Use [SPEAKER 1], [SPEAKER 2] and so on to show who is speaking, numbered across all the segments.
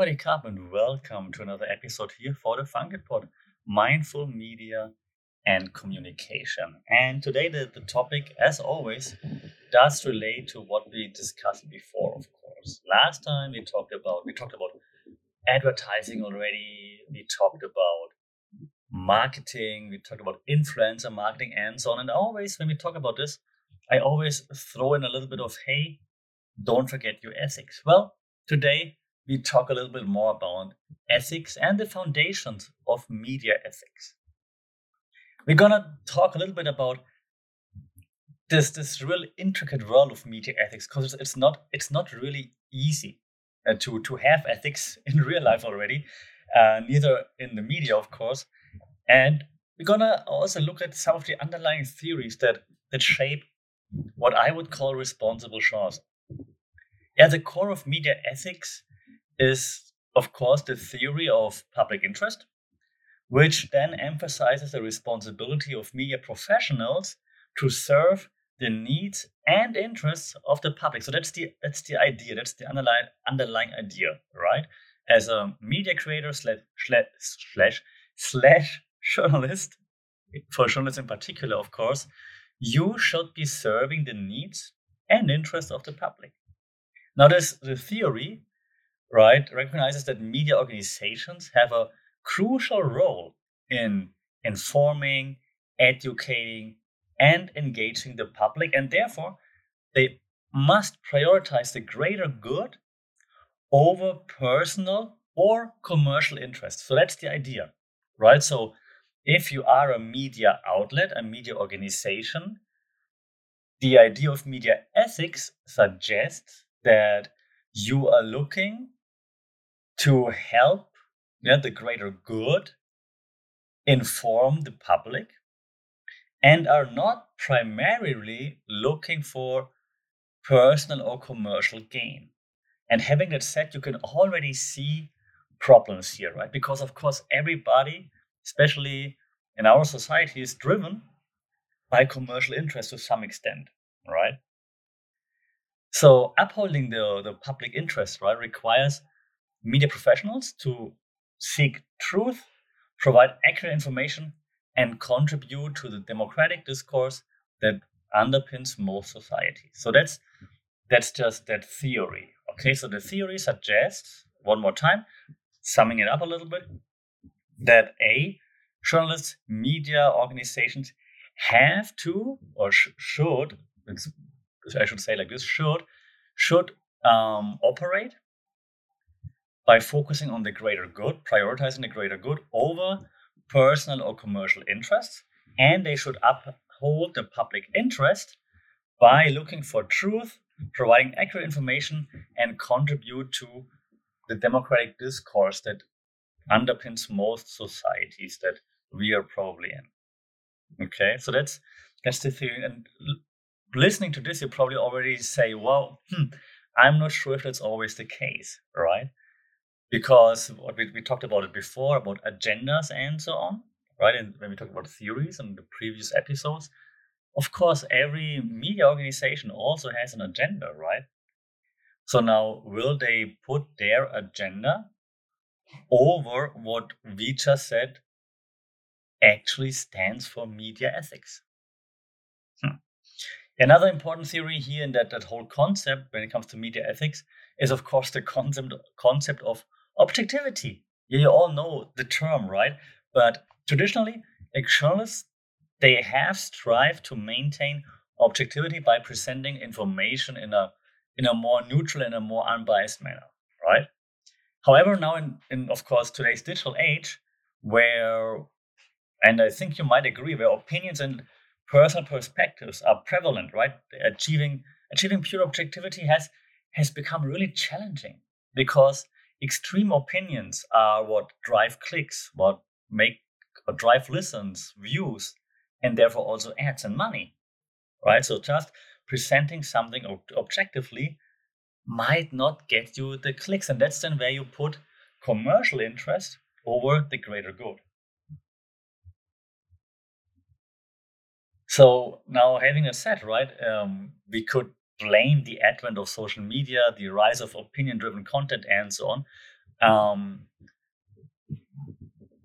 [SPEAKER 1] Sawadee Krap and welcome to another episode here for the FUNK !T Mindful Media and Communication. And today the, the topic, as always, does relate to what we discussed before, of course. Last time we talked about we talked about advertising already, we talked about marketing, we talked about influencer marketing and so on. And always when we talk about this, I always throw in a little bit of hey, don't forget your ethics. Well, today we talk a little bit more about ethics and the foundations of media ethics. We're gonna talk a little bit about this this real intricate world of media ethics because it's not it's not really easy uh, to to have ethics in real life already, uh, neither in the media, of course. And we're gonna also look at some of the underlying theories that that shape what I would call responsible journalism. At the core of media ethics is, of course, the theory of public interest, which then emphasizes the responsibility of media professionals to serve the needs and interests of the public. So that's the that's the idea. That's the underlying underlying idea, right? As a media creator slash slash slash slash journalist, for journalists in particular, of course, you should be serving the needs and interests of the public. Now, this the theory right, recognizes that media organizations have a crucial role in informing, educating, and engaging the public, and therefore they must prioritize the greater good over personal or commercial interests. So that's the idea, right? So if you are a media outlet, a media organization, the idea of media ethics suggests that you are looking to help the greater good, inform the public, and are not primarily looking for personal or commercial gain. And having that said, you can already see problems here, right? Because, of course, everybody, especially in our society, is driven by commercial interest to some extent, right? So upholding the, the public interest, right, requires media professionals to seek truth, provide accurate information, and contribute to the democratic discourse that underpins most societies. So that's that's just that theory. Okay, so the theory suggests one more time, summing it up a little bit, that a journalists, media organizations have to or sh- should, I should say like this, should should um, operate by focusing on the greater good, prioritizing the greater good over personal or commercial interests. And they should uphold the public interest by looking for truth, providing accurate information, and contribute to the democratic discourse that underpins most societies that we are probably in. Okay, so that's that's the theory. And listening to this, you probably already say, "Well, hmm, I'm not sure if that's always the case, right?" Because what we, we talked about it before about agendas and so on right? And when we talked about theories in the previous episodes of course every media organization also has an agenda right? So now will they put their agenda over what we just said actually stands for media ethics? Hmm. another important theory here in that, that whole concept when it comes to media ethics is of course the concept concept of objectivity. You all know the term, right? But traditionally, journalists they have strived to maintain objectivity by presenting information in a in a more neutral and a more unbiased manner, right? However, now in, in of course today's digital age, where and I think you might agree, where opinions and personal perspectives are prevalent, right? Achieving achieving pure objectivity has has become really challenging because extreme opinions are what drive clicks, what make or drive listens, views, and therefore also ads and money. Right? So just presenting something objectively might not get you the clicks. And that's then where you put commercial interest over the greater good. So now having a said, right, um, we could blame the advent of social media, the rise of opinion driven content, and so on. Um,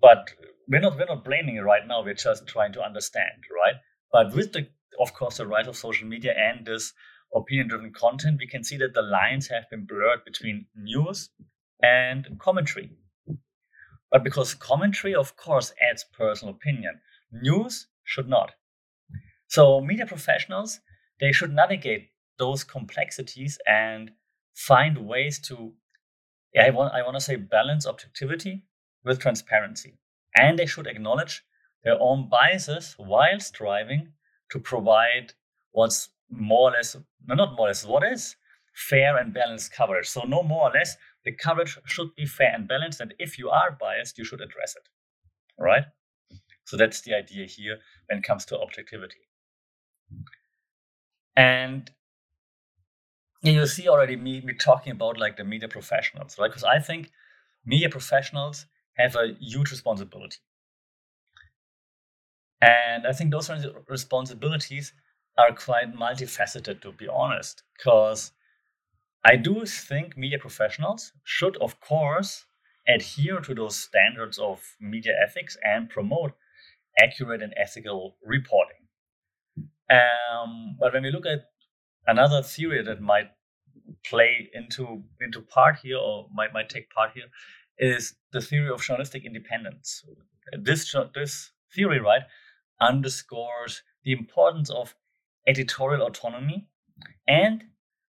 [SPEAKER 1] but we're not we're not blaming it right now. We're just trying to understand, right? But with the of course the rise of social media and this opinion-driven content, we can see that the lines have been blurred between news and commentary. But because commentary, of course, adds personal opinion, news should not. So media professionals they should navigate those complexities and find ways to yeah, I want I want to say balance objectivity with transparency. And they should acknowledge their own biases while striving to provide what's more or less not more or less what is fair and balanced coverage. So no more or less the coverage should be fair and balanced. And if you are biased, you should address it. Right? So that's the idea here when it comes to objectivity. And you see already me, me talking about like the media professionals, right? Because I think media professionals have a huge responsibility. And I think those responsibilities are quite multifaceted, to be honest, because I do think media professionals should, of course, adhere to those standards of media ethics and promote accurate and ethical reporting. Um, but when we look at another theory that might play into into part here or might might take part here is the theory of journalistic independence. This this theory, right, underscores the importance of editorial autonomy and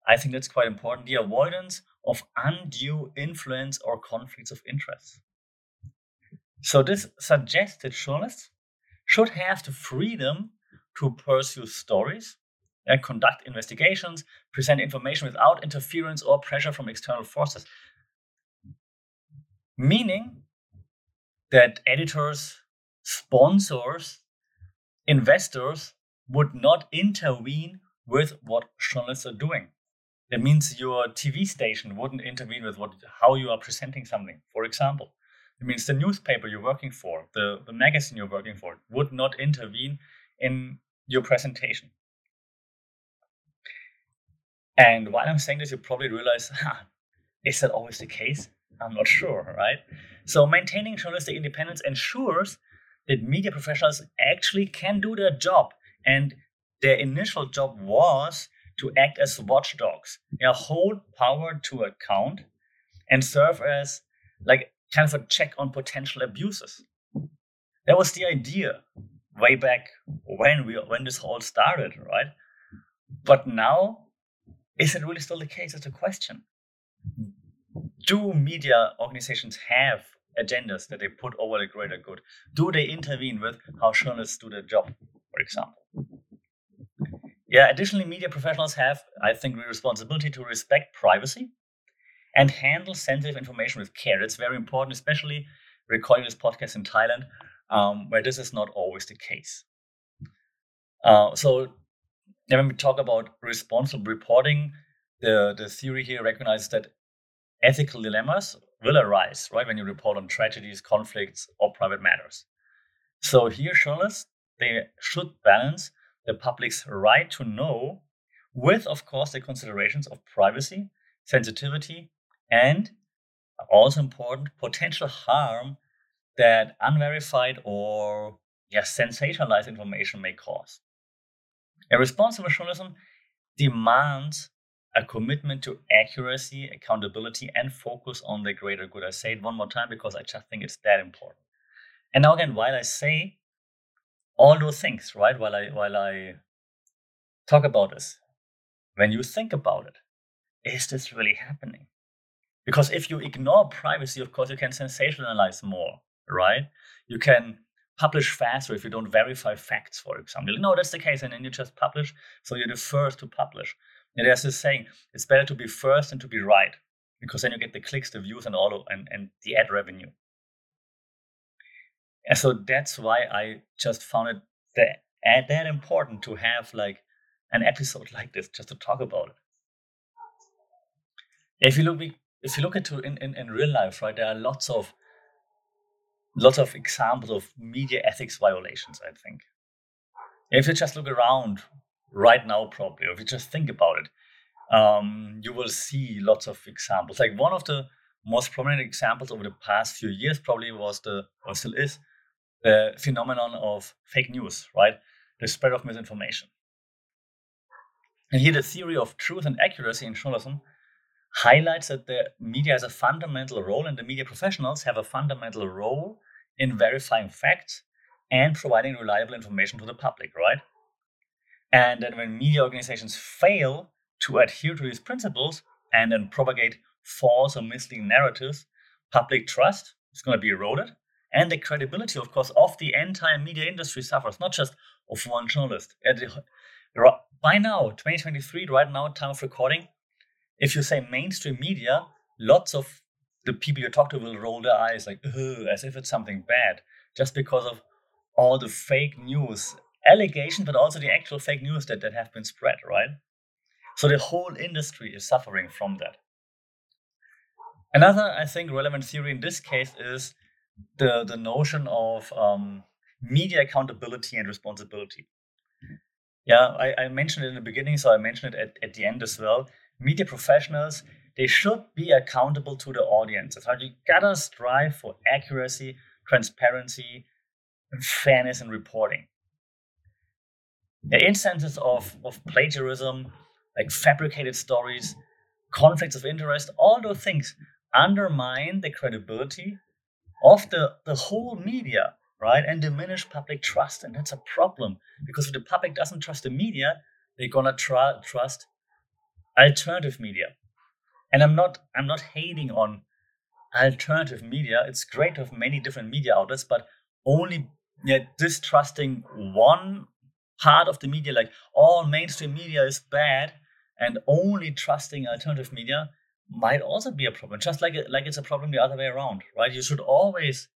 [SPEAKER 1] I think that's quite important the avoidance of undue influence or conflicts of interest. So this suggests that journalists should have the freedom to pursue stories and conduct investigations, present information without interference or pressure from external forces. Meaning that editors, sponsors, investors would not intervene with what journalists are doing. That means your TV station wouldn't intervene with what how you are presenting something. For example, it means the newspaper you're working for, the, the magazine you're working for, would not intervene in your presentation. And while I'm saying this, you probably realize, huh, is that always the case? I'm not sure, right? So maintaining journalistic independence ensures that media professionals actually can do their job. And their initial job was to act as watchdogs, you know, hold power to account and serve as like kind of a check on potential abuses. That was the idea way back when we when this all started, right? But now, is it really still the case? It's a question. Do media organizations have agendas that they put over the greater good? Do they intervene with how journalists do their job, for example? Yeah, additionally, media professionals have, I think, the responsibility to respect privacy and handle sensitive information with care. It's very important, especially recording this podcast in Thailand, um, where this is not always the case. Uh, so when we talk about responsible reporting, the, the theory here recognizes that ethical dilemmas will arise, right, when you report on tragedies, conflicts, or private matters. So here, journalists, they should balance the public's right to know with, of course, the considerations of privacy, sensitivity, and also important potential harm that unverified or yes, sensationalized information may cause. A responsible journalism demands a commitment to accuracy, accountability, and focus on the greater good. I say it one more time because I just think it's that important. And now again, while I say all those things, right, while I while I talk about this, when you think about it, is this really happening? Because if you ignore privacy, of course, you can sensationalize more, right? You can publish faster if you don't verify facts, for example. No, that's the case, and then you just publish, so you're the first to publish. And there's this saying, it's better to be first than to be right, because then you get the clicks, the views, and all of, and, and the ad revenue. And so that's why I just found it that, that important to have like an episode like this just to talk about it. If you look, if you look into in, in, in real life, right, there are lots of lots of examples of media ethics violations. I think if you just look around right now, probably, or if you just think about it, um, you will see lots of examples. Like one of the most prominent examples over the past few years probably was the, or still is, the phenomenon of fake news, right? The spread of misinformation. And here the theory of truth and accuracy in journalism highlights that the media has a fundamental role and the media professionals have a fundamental role in verifying facts and providing reliable information to the public, right? And then when media organizations fail to adhere to these principles and then propagate false or misleading narratives, public trust is going to be eroded. And the credibility, of course, of the entire media industry suffers, not just of one journalist. By now, 2023, right now, time of recording, if you say mainstream media, lots of the people you talk to will roll their eyes like, as if it's something bad, just because of all the fake news allegations, but also the actual fake news that, that have been spread, right? So the whole industry is suffering from that. Another, I think, relevant theory in this case is the, the notion of um, media accountability and responsibility. Yeah, I, I, mentioned it in the beginning, so I mentioned it at, at the end as well. Media professionals, they should be accountable to the audiences. You gotta strive for accuracy, transparency, and fairness in reporting. The instances of, of plagiarism, like fabricated stories, conflicts of interest, all those things undermine the credibility of the, the whole media, right? And diminish public trust. And that's a problem because if the public doesn't trust the media, they're gonna tr- trust alternative media. And I'm not I'm not hating on alternative media. It's great to have many different media outlets, but only yeah, distrusting one part of the media, like all mainstream media is bad, and only trusting alternative media might also be a problem. Just like like it's a problem the other way around, right? You should always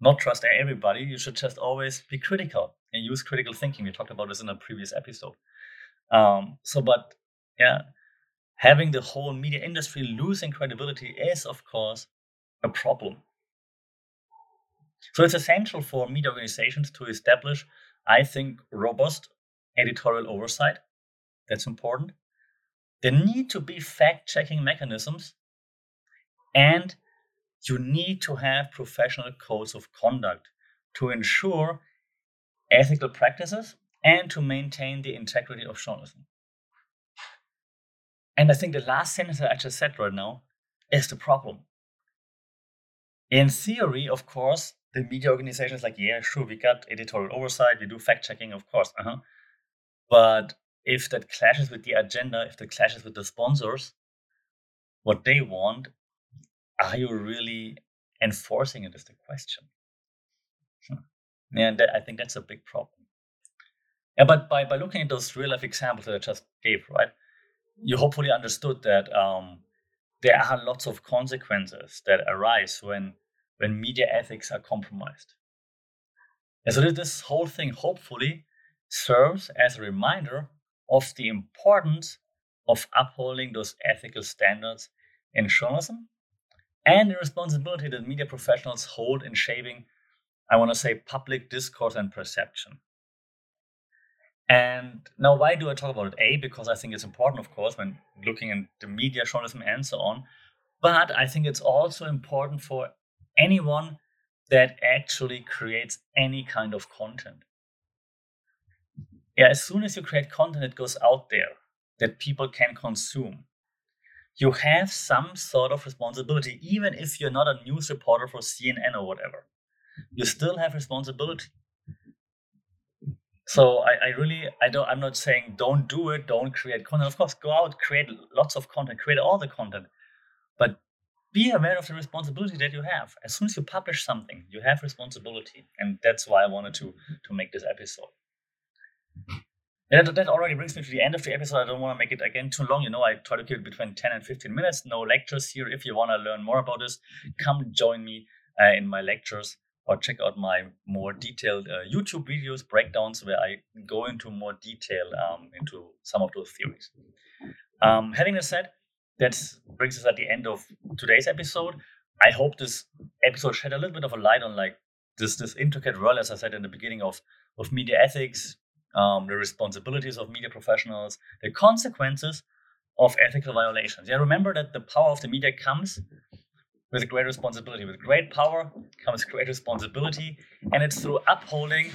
[SPEAKER 1] not trust everybody. You should just always be critical and use critical thinking. We talked about this in a previous episode. Um, so, but yeah, having the whole media industry losing credibility is, of course, a problem. So it's essential for media organizations to establish, I think, robust editorial oversight. That's important. There need to be fact checking mechanisms, and you need to have professional codes of conduct to ensure ethical practices and to maintain the integrity of journalism. And I think the last sentence I just said right now is the problem. In theory, of course, the media organization is like, yeah, sure, we got editorial oversight, we do fact checking, of course. Uh-huh. But if that clashes with the agenda, if that clashes with the sponsors, what they want, are you really enforcing it? Is the question. Hmm. And that, I think that's a big problem. Yeah, but by, by looking at those real life examples that I just gave, right, you hopefully understood that um, there are lots of consequences that arise when when media ethics are compromised. And so this whole thing hopefully serves as a reminder of the importance of upholding those ethical standards in journalism and the responsibility that media professionals hold in shaping, I want to say, public discourse and perception. And now, why do I talk about it? A, because I think it's important, of course, when looking at the media, journalism, and so on. But I think it's also important for anyone that actually creates any kind of content yeah, as soon as you create content that goes out there that people can consume, you have some sort of responsibility, even if you're not a news reporter for CNN or whatever. You still have responsibility. So I, I really I don't I'm not saying don't do it, don't create content. Of course, go out, create lots of content, create all the content. But be aware of the responsibility that you have. As soon as you publish something, you have responsibility. And that's why I wanted to to make this episode. And that, already brings me to the end of the episode. I don't want to make it again too long. You know, I try to keep it between 10 and 15 minutes. No lectures here. If you want to learn more about this, come join me uh, in my lectures or check out my more detailed uh, YouTube videos, breakdowns, where I go into more detail um, into some of those theories. Um, having said, that brings us at the end of today's episode. I hope this episode shed a little bit of a light on like this this intricate world, as I said in the beginning of of media ethics, um, the responsibilities of media professionals, the consequences of ethical violations. Yeah, remember that the power of the media comes with great responsibility. With great power comes great responsibility, and it's through upholding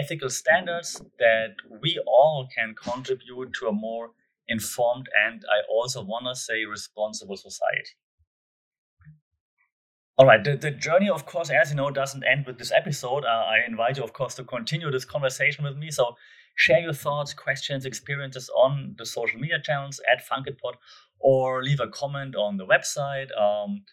[SPEAKER 1] ethical standards that we all can contribute to a more informed and I also want to say responsible society. All right, the, the journey, of course, as you know, doesn't end with this episode. Uh, I invite you, of course, to continue this conversation with me. So share your thoughts, questions, experiences on the social media channels at FunkItPod or leave a comment on the website. Um,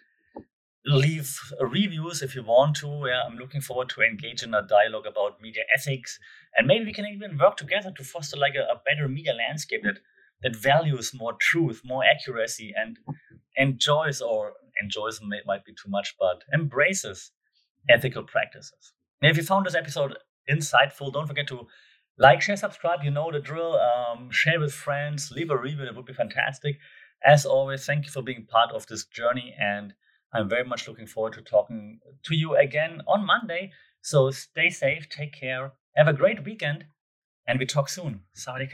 [SPEAKER 1] leave reviews if you want to. Yeah, I'm looking forward to engage in a dialogue about media ethics, and maybe we can even work together to foster like a, a better media landscape that that values more truth, more accuracy, and enjoys or enjoys may, might be too much, but embraces ethical practices. And if you found this episode insightful, don't forget to like, share, subscribe. You know the drill. Um, share with friends. Leave a review. It would be fantastic. As always, thank you for being part of this journey and I'm very much looking forward to talking to you again on Monday. So stay safe, take care, have a great weekend, and we talk soon. Sawadee